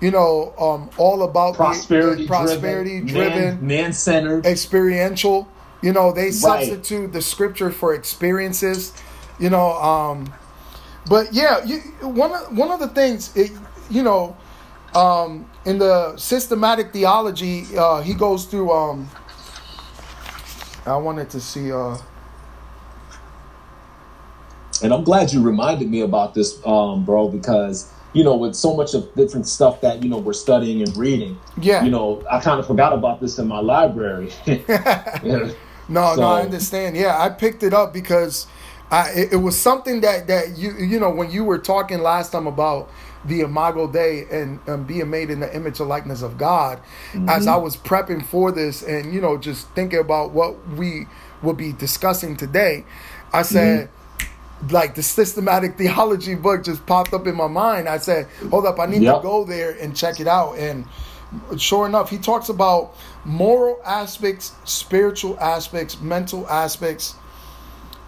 you know, um, all about Prosperity, the prosperity driven, man centered. experiential. You know, they substitute the scripture for experiences. You know, um, but yeah, you, one of one of the things, it, you know, um, in the systematic theology, uh, he goes through. Um, I wanted to see. Uh, And I'm glad you reminded me about this, um, bro, because you know, with so much of different stuff that you know we're studying and reading, Yeah. you know, I kind of forgot about this in my library. Yeah. No, So- no, I understand. Yeah, I picked it up because I it, it was something that that you you know when you were talking last time about the Imago Dei and, and being made in the image and likeness of God. As mm-hmm. I was prepping for this and you know just thinking about what we will be discussing today, I mm-hmm. said. Like the systematic theology book just popped up in my mind. I said, "Hold up, I need Yep. to go there and check it out." And sure enough, he talks about moral aspects, spiritual aspects, mental aspects,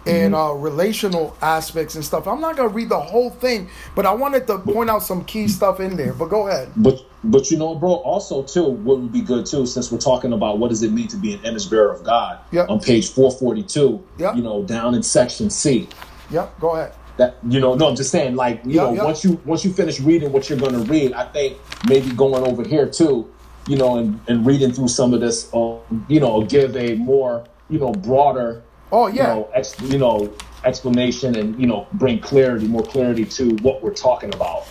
and uh, relational aspects and stuff. I'm not gonna read the whole thing, but I wanted to point out some key stuff in there. But go ahead. But but you know, bro, also too, what would be good too, since we're talking about what does it mean to be an image bearer of God, Yep. on page four forty two, Yep. you know, down in section C. Yep, go ahead. That you know, no, I'm just saying, like, you Yep, know, yep. once you once you finish reading what you're gonna read, I think maybe going over here too, you know, and, and reading through some of this, um, you know, give a more, you know, broader Oh you yeah, know, ex, you know, explanation and you know, bring clarity, more clarity to what we're talking about.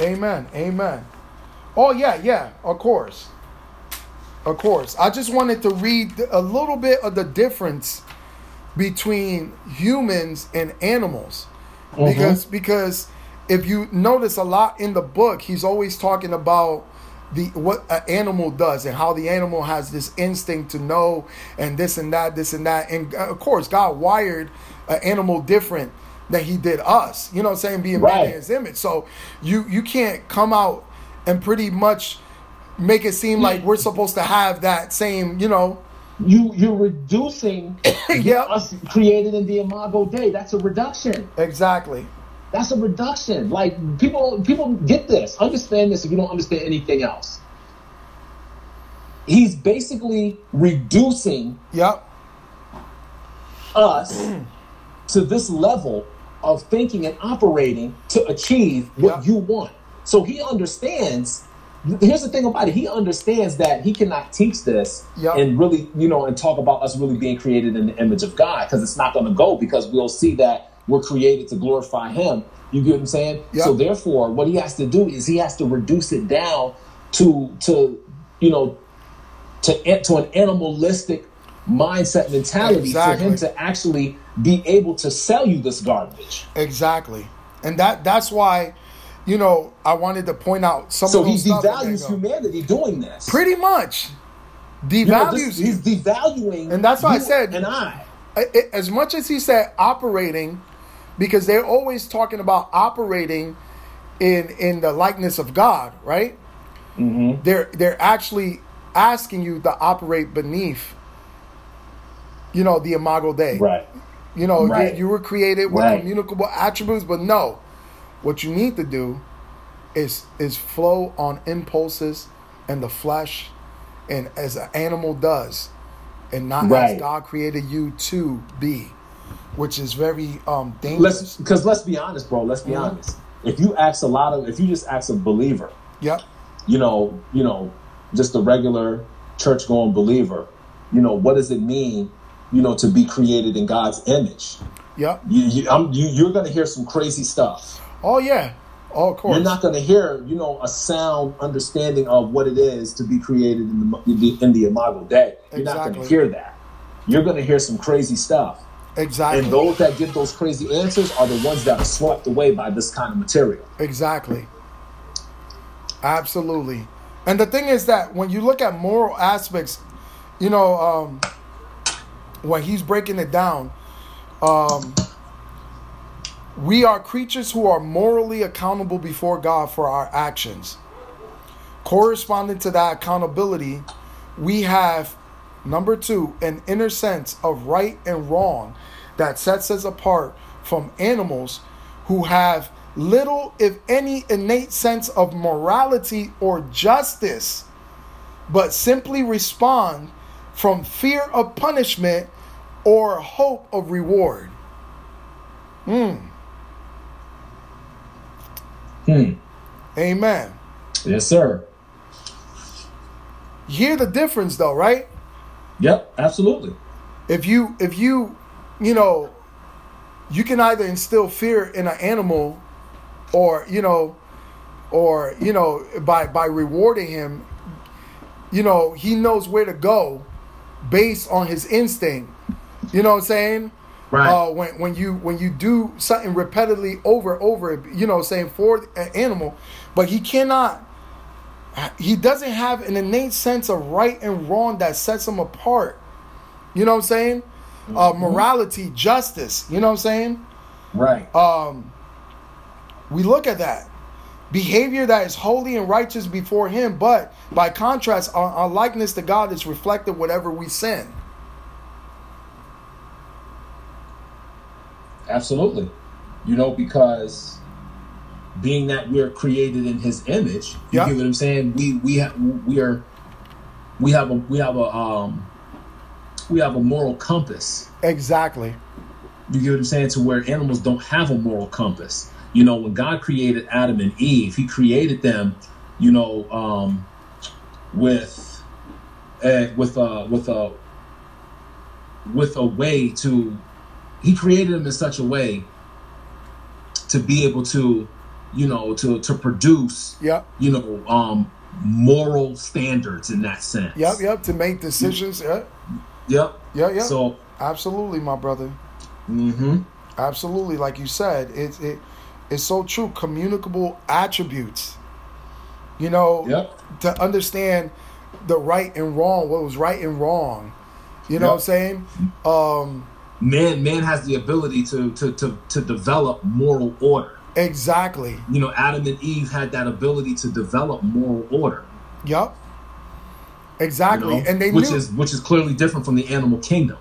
amen, amen. Oh yeah, yeah, of course, of course. I just wanted to read a little bit of the difference between humans and animals. Mm-hmm. because because if you notice a lot in the book he's always talking about the what an animal does and how the animal has this instinct to know and this and that this and that. And uh, of course god wired an animal different than he did us. You know what i'm saying? Being made in his image. So you you can't come out and pretty much make it seem like we're supposed to have that same you know? You you're reducing Yep. us created in the Imago Dei. That's a reduction. exactly That's a reduction. Like people, people get this, understand this. If you don't understand anything else, he's basically reducing Yep. us to this level of thinking and operating to achieve what Yeah. you want. So he understands. Here's the thing about it. He understands that he cannot teach this Yeah. and really, you know, and talk about us really being created in the image of God because it's not going to go because we'll see that we're created to glorify Him. You get what I'm saying? Yeah. So therefore, what he has to do is he has to reduce it down to to you know to to an animalistic mindset mentality Exactly. for him to actually be able to sell you this garbage. Exactly. And that that's why, you know, I wanted to point out some So he devalues humanity doing this. Pretty much. You know, Devalues this- he's devaluing, And that's why I said- and I- as much as he said operating, because they're always talking about operating in in the likeness of God, right? Mm-hmm. They're they're actually asking you to operate beneath, you know, the imago Dei. Right. You know, you- Right. you, were created with Right. communicable attributes, but no, what you need to do is is flow on impulses and the flesh, and as an animal does, and not as God created you to be, which is very um dangerous. because let's be honest, bro. Let's be Mhm. honest. If you ask a lot of, if you just ask a believer, Yep. you know, you know, just a regular church going believer, you know, what does it mean, you know, to be created in God's image? Yep. You, you, I'm, you you're going to hear some crazy stuff. Oh yeah. Oh, of course. You're not going to hear, you know, a sound understanding of what it is to be created in the in the Imago Dei. You're not going to hear that. You're going to hear some crazy stuff. Exactly. And those that give those crazy answers are the ones that are swept away by this kind of material. Exactly. Absolutely. And the thing is that when you look at moral aspects, you know, um, when he's breaking it down, um, we are creatures who are morally accountable before God for our actions. Corresponding to that accountability, we have number two, an inner sense of right and wrong that sets us apart from animals who have little, if any, innate sense of morality or justice, but simply respond from fear of punishment or hope of reward. Hmm. Hmm. Amen. Yes, sir. You hear the difference though, right? Yep, absolutely. if you if you you know you can either instill fear in an animal or you know or you know by by rewarding him you know he knows where to go based on his instinct you know what i'm saying Right. uh, when when you when you do something repetitively over over you know saying for an animal but he cannot he doesn't have an innate sense of right and wrong that sets him apart. You know what i'm saying? Uh, morality justice. You know what i'm saying? Right. um, we look at that. Behavior that is holy and righteous before him but by contrast our, our likeness to god is reflected whatever we sin. Absolutely. You know, because being that we're created in his image, you Yeah. get what I'm saying? We we have we are we have a we have a um we have a moral compass. exactly You get what I'm saying? To where animals don't have a moral compass. You know, when God created Adam and Eve, he created them, you know, um with uh, with a with a with a way to he created them in such a way to be able to you know to to produce yep you know um moral standards in that sense yep yep to make decisions yep yep Yep. yeah so absolutely my brother hmm Absolutely, like you said, it it it's so true. Communicable attributes. You know, yep to understand the right and wrong, what was right and wrong. You know Yep. what I'm saying? Um, man man has the ability to to to, to develop moral order exactly. you know adam and eve had that ability to develop moral order you Exactly. know, and they which knew is which is clearly different from the animal kingdom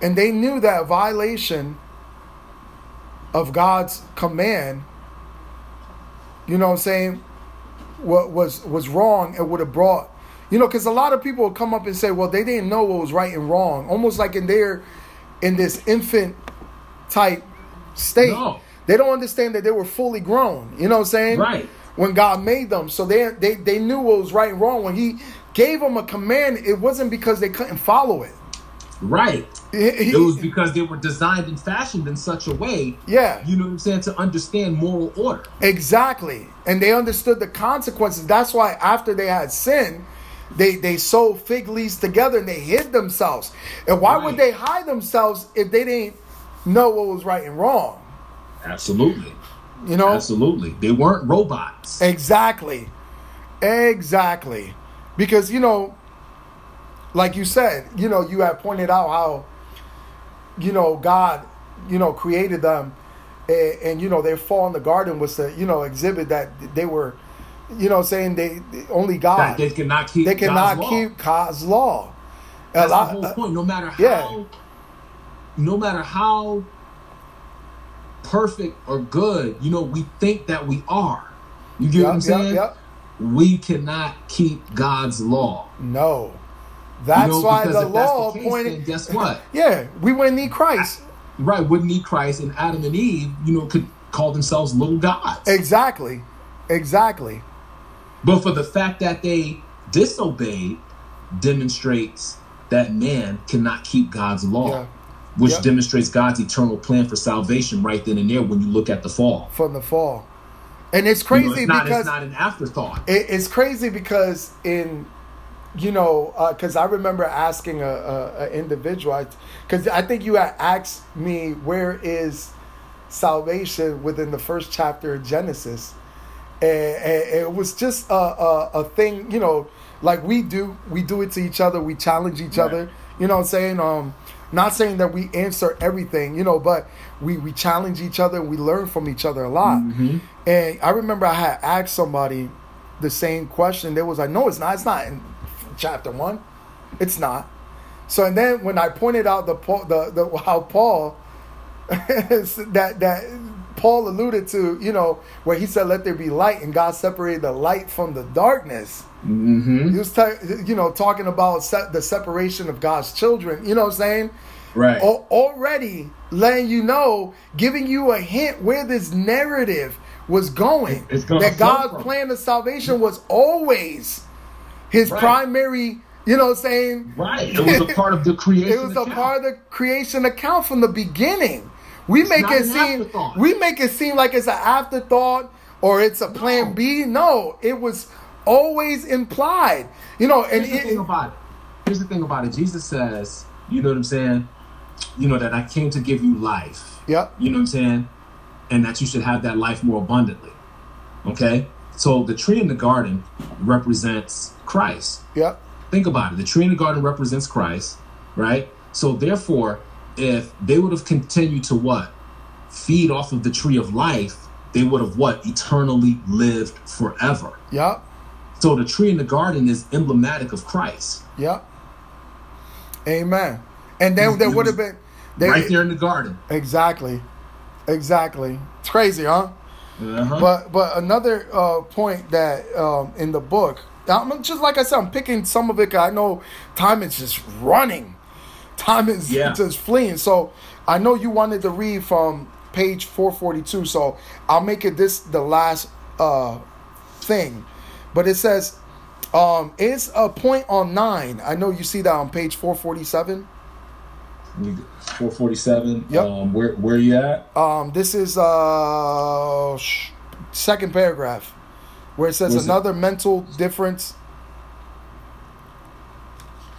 and they knew that violation of God's command, you know what I'm saying, what was was wrong, and would have brought, you know, because a lot of people will come up and say, well, they didn't know what was right and wrong, almost like in their, in this infant type state. No. They don't understand that they were fully grown. You know what I'm saying? Right. When God made them, so they they they knew what was right and wrong. When He gave them a command, it wasn't because they couldn't follow it. Right. It was because they were designed and fashioned in such a way, yeah. you know what I'm saying, to understand moral order. Exactly. And they understood the consequences. That's why after they had sinned, they they sewed fig leaves together and they hid themselves. And why would they hide themselves if they didn't know what was right and wrong? Absolutely. You know? Absolutely. They weren't robots. Exactly. Exactly. Because, you know, like you said, you know, you have pointed out how, you know, God, you know, created them and, and you know, their fall in the garden was to, you know, exhibit that they were, you know, saying they only God. That they cannot keep they cannot God's law. keep God's law. That's lot- the whole point. No matter how, yeah. no matter how perfect or good, you know, we think that we are. You get what I'm Yep, yep, saying? yep. We cannot keep God's law. No. That's you know, why the law the case, pointed. guess what? Yeah, we wouldn't need Christ. Right, wouldn't need Christ and Adam and Eve, you know, could call themselves little gods. Exactly. Exactly. But for the fact that they disobeyed demonstrates that man cannot keep God's law, Yeah. Which Yep. demonstrates God's eternal plan for salvation right then and there when you look at the fall. From the fall. And it's You know, crazy it's, not, because it's not an afterthought. it, it's crazy because in you know because i remember asking a, a, a individual because I, think you had asked me where is salvation within the first chapter of genesis and, and it was just a, a, a thing you know like we do we do it to each other we challenge each Right. other you know what i'm saying um not saying that we answer everything you know but we we challenge each other and we learn from each other a lot Mm-hmm. and I remember I had asked somebody the same question. They was like, "No, it's not. It's not in chapter one. It's not." So and then when I pointed out the the, the how Paul that that Paul alluded to, you know, where he said, "Let there be light," and God separated the light from the darkness. Mm-hmm. He was, ta- you know, talking about se- the separation of God's children. You know what I'm saying? Right. Al- already letting you know, giving you a hint where this narrative was going. That God's from. plan of salvation was always his Right. primary, you know what I'm saying? Right. It was a part of the creation. It was a part of the creation account from the beginning. We make not it seem we make it seem like it's an afterthought or it's a plan No. B. No, it was always implied. You know, and Here's the it, thing about it. Here's the thing about it. Jesus says, you know what I'm saying? You know that I came to give you life. Yep. You know what I'm saying? And that you should have that life more abundantly. Okay? So the tree in the garden represents Christ. Yep. Think about it. The tree in the garden represents Christ, right? So therefore, if they would have continued to what? Feed off of the tree of life, they would have what? Eternally lived forever. Yep. So the tree in the garden is emblematic of Christ. Yep. Amen. And then there would have been they, right there in the garden. Exactly. Exactly. It's crazy, huh? Uh-huh. But but another uh, point that um, in the book, I'm just like I said, I'm picking some of it. I know time is just running, time is Yeah. just fleeing. So I know you wanted to read from page 442. So I'll make it this the last uh, thing, but it says um, it's a point on nine. I know you see that on page 447. 447. Yep. Um, where where you at? Um, this is uh sh- second paragraph where it says Where's it? another mental difference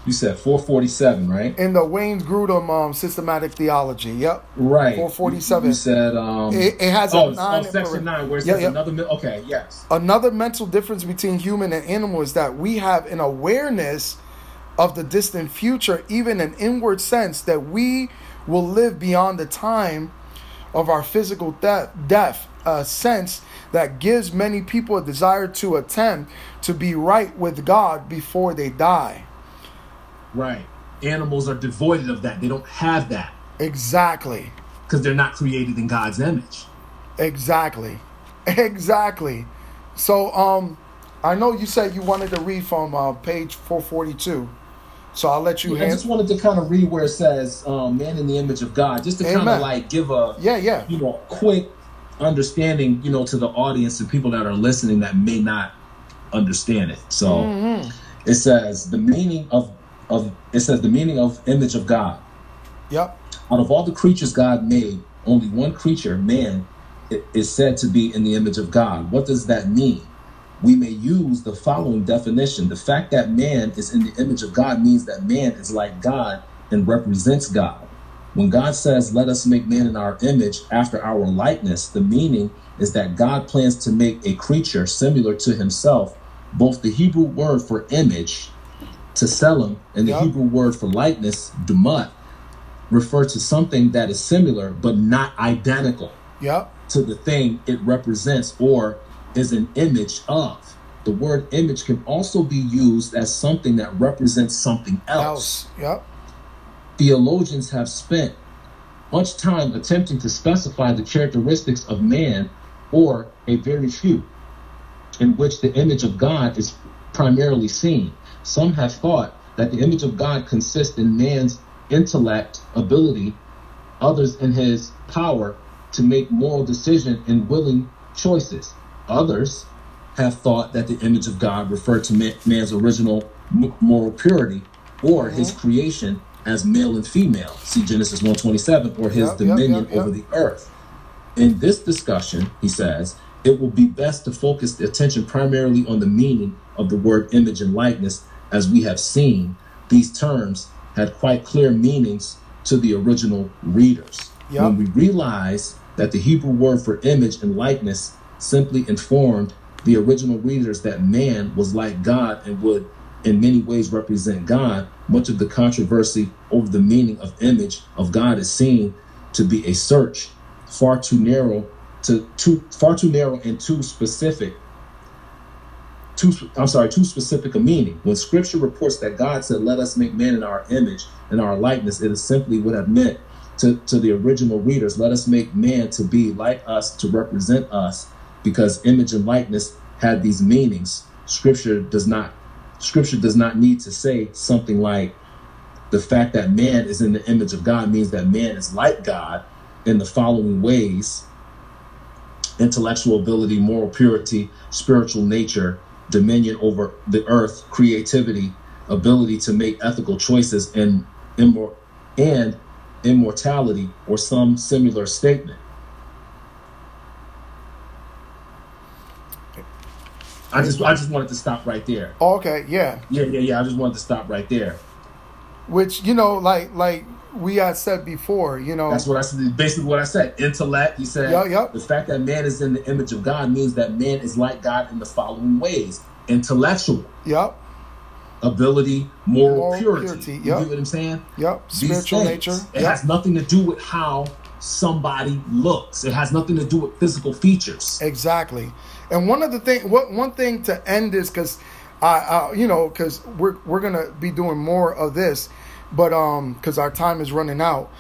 You said 447, right? in the Wayne Grudem um, systematic theology. Yep. Right. 447. You said um. It, it has oh, a nine. oh, section nine, where it Yeah, says yeah. another. Okay. Yes. Another mental difference between human and animal is that we have an awareness of the distant future, even an inward sense that we will live beyond the time of our physical death, death a sense that gives many people a desire to attempt to be right with God before they die. Right. Animals are devoid of that. They don't have that. Exactly. because they're not created in God's image. Exactly. Exactly. So um I know you said you wanted to read from uh, page 442. So I'll let you. Yeah, I just wanted to kind of read where it says um, "man in the image of God," just to kind of like give a yeah, yeah, you know, quick understanding, you know, to the audience and people that are listening that may not understand it. So mm-hmm. it says the meaning of of it says the meaning of image of God. Yep. Out of all the creatures God made, only one creature, man, is said to be in the image of God. What does that mean? We may use the following definition. The fact that man is in the image of God means that man is like God and represents God. When God says, Let us make man in our image after our likeness, the meaning is that God plans to make a creature similar to himself. Both the Hebrew word for image, tselem, and the yep. Hebrew word for likeness, demut, refer to something that is similar but not identical yep. to the thing it represents or is an image of. The word image can also be used as something that represents something else. else. Yep. Theologians have spent much time attempting to specify the characteristics of man or a very few in which the image of God is primarily seen. Some have thought that the image of God consists in man's intellect, ability, others in his power to make moral decision and willing choices. Others have thought that the image of God referred to man's original moral purity or his mm-hmm. creation as male and female. See Genesis 127 or his yep, dominion yep, yep, over the earth. In this discussion, he says, it will be best to focus the attention primarily on the meaning of the word image and likeness as we have seen these terms had quite clear meanings to the original readers. Yep. When we realize that the Hebrew word for image and likeness simply informed the original readers that man was like God and would in many ways represent God, much of the controversy over the meaning of image of God is seen to be a search far too narrow to too far too narrow and too specific too I'm sorry, too specific a meaning. When scripture reports that God said, Let us make man in our image and our likeness, it is simply what have meant to, to the original readers, let us make man to be like us, to represent us, because image and likeness had these meanings. Scripture does not scripture does not need to say something like the fact that man is in the image of God means that man is like God in the following ways intellectual ability, moral purity, spiritual nature, dominion over the earth, creativity, ability to make ethical choices, and, immor- and immortality, or some similar statement. I just I just wanted to stop right there. Okay, yeah. Yeah, yeah, yeah. I just wanted to stop right there. Which, you know, like like we had said before, you know. That's what I said. Basically, what I said. Intellect. He said. Yep, yep. The fact that man is in the image of God means that man is like God in the following ways: intellectual. Yep. Ability, moral, moral purity. purity. Yep. You get what I'm saying? Yep. Spiritual things, nature. It yep. has nothing to do with how somebody looks. It has nothing to do with physical features. Exactly. And one of the thing, what one thing to end this, because I, I, you know, because we're we're gonna be doing more of this but um, because our time is running out,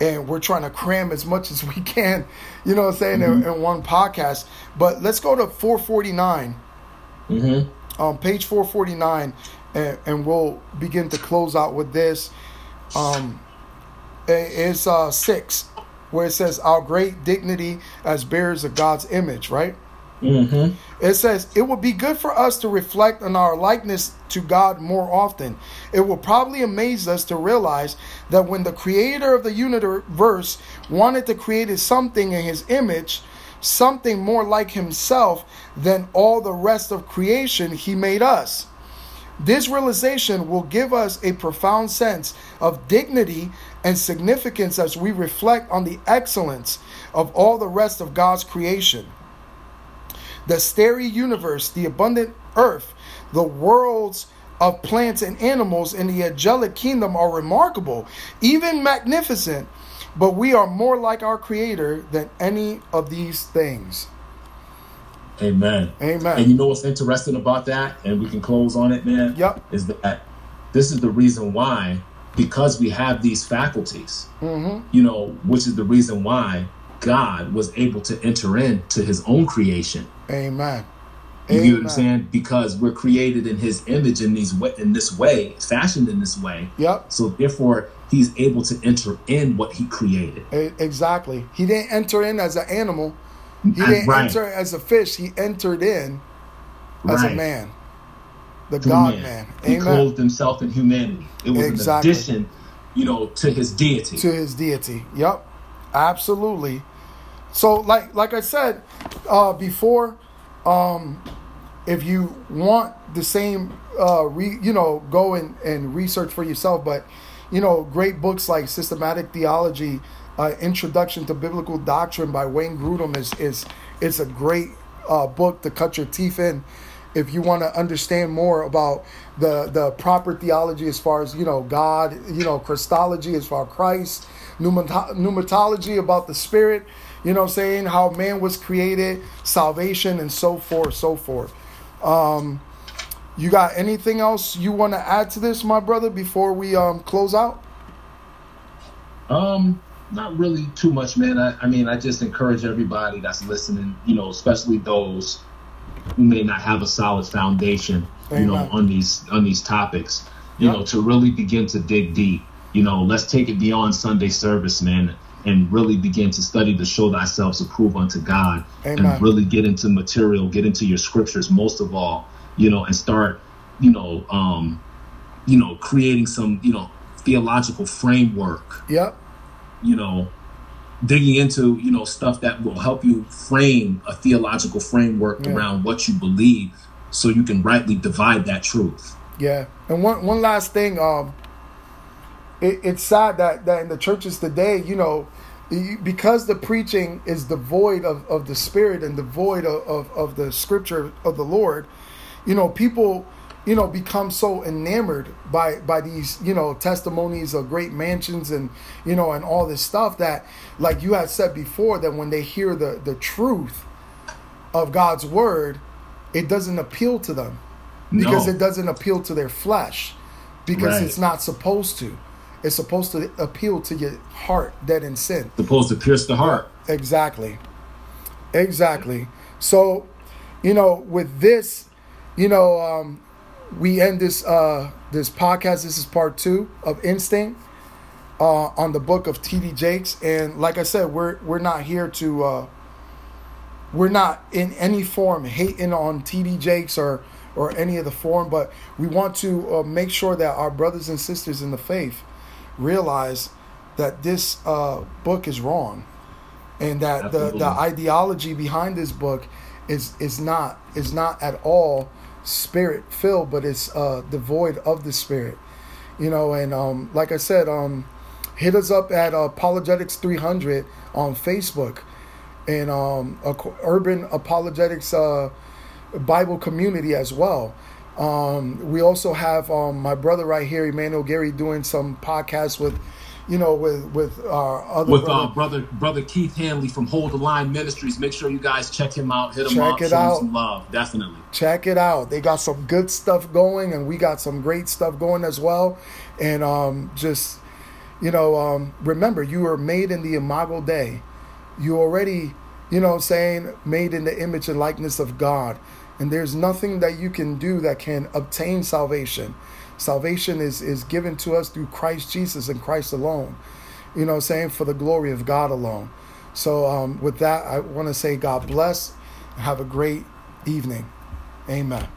and we're trying to cram as much as we can, you know, what I'm saying mm-hmm. in, in, one podcast. But let's go to 449, mm-hmm. um, page 449, and, and we'll begin to close out with this. Um, it's uh six, where it says our great dignity as bearers of God's image, right? Mm-hmm. It says, It would be good for us to reflect on our likeness to God more often. It will probably amaze us to realize that when the creator of the universe wanted to create something in his image, something more like himself than all the rest of creation, he made us. This realization will give us a profound sense of dignity and significance as we reflect on the excellence of all the rest of God's creation. The starry universe, the abundant earth, the worlds of plants and animals in the angelic kingdom are remarkable, even magnificent, but we are more like our Creator than any of these things. Amen. Amen. And you know what's interesting about that, and we can close on it, man? Yep. Is that this is the reason why because we have these faculties, mm-hmm. you know, which is the reason why God was able to enter into his own creation. Amen. You Amen. get what I'm saying? Because we're created in his image in these way, in this way, fashioned in this way. Yep. So therefore he's able to enter in what he created. Exactly. He didn't enter in as an animal. He didn't right. enter as a fish. He entered in as right. a man. The God man. man. He clothed himself in humanity. It was exactly. an addition, you know, to his deity. To his deity. Yep. Absolutely. So like like I said uh, before, um, if you want the same uh, re, you know, go and, and research for yourself, but you know, great books like Systematic Theology, uh, Introduction to Biblical Doctrine by Wayne Grudem is is is a great uh, book to cut your teeth in. If you want to understand more about the the proper theology as far as you know God, you know Christology as far as Christ, pneumatology about the Spirit, you know, i'm saying how man was created, salvation, and so forth, so forth. Um, you got anything else you want to add to this, my brother, before we um, close out? Um, not really too much, man. I, I mean, I just encourage everybody that's listening, you know, especially those who may not have a solid foundation, you know, on these on these topics, you yep. know, to really begin to dig deep. You know, let's take it beyond Sunday service, man, and really begin to study to show thyself approved unto God, Amen. and really get into material, get into your scriptures most of all, you know, and start, you know, um, you know, creating some, you know, theological framework. Yep. You know, digging into you know stuff that will help you frame a theological framework yeah. around what you believe so you can rightly divide that truth yeah and one one last thing um it, it's sad that that in the churches today you know because the preaching is devoid of, of the spirit and devoid of, of, of the scripture of the lord you know people you know become so enamored by by these you know testimonies of great mansions and you know and all this stuff that like you had said before that when they hear the the truth of God's word it doesn't appeal to them because no. it doesn't appeal to their flesh because right. it's not supposed to it's supposed to appeal to your heart dead in sin supposed to pierce the heart exactly exactly so you know with this you know um we end this uh, this podcast. This is part two of Instinct uh, on the book of T.D. Jakes, and like I said, we're we're not here to uh, we're not in any form hating on T.D. Jakes or or any of the form, but we want to uh, make sure that our brothers and sisters in the faith realize that this uh, book is wrong, and that the the ideology behind this book is is not is not at all spirit filled, but it's uh, devoid of the spirit. You know, and um, like I said, um, hit us up at Apologetics 300 on Facebook and um, Urban Apologetics uh, Bible community as well. Um, we also have um, my brother right here, Emmanuel Gary, doing some podcasts with you know, with with our other with brother, uh, brother brother Keith Hanley from Hold the Line Ministries. Make sure you guys check him out, hit him check up, it show out. some love, definitely. Check it out. They got some good stuff going, and we got some great stuff going as well. And um, just you know, um, remember, you were made in the Imago Dei. You already, you know, saying made in the image and likeness of God. And there's nothing that you can do that can obtain salvation. Salvation is, is given to us through Christ Jesus and Christ alone. You know, saying for the glory of God alone. So, um, with that, I want to say God bless. Have a great evening. Amen.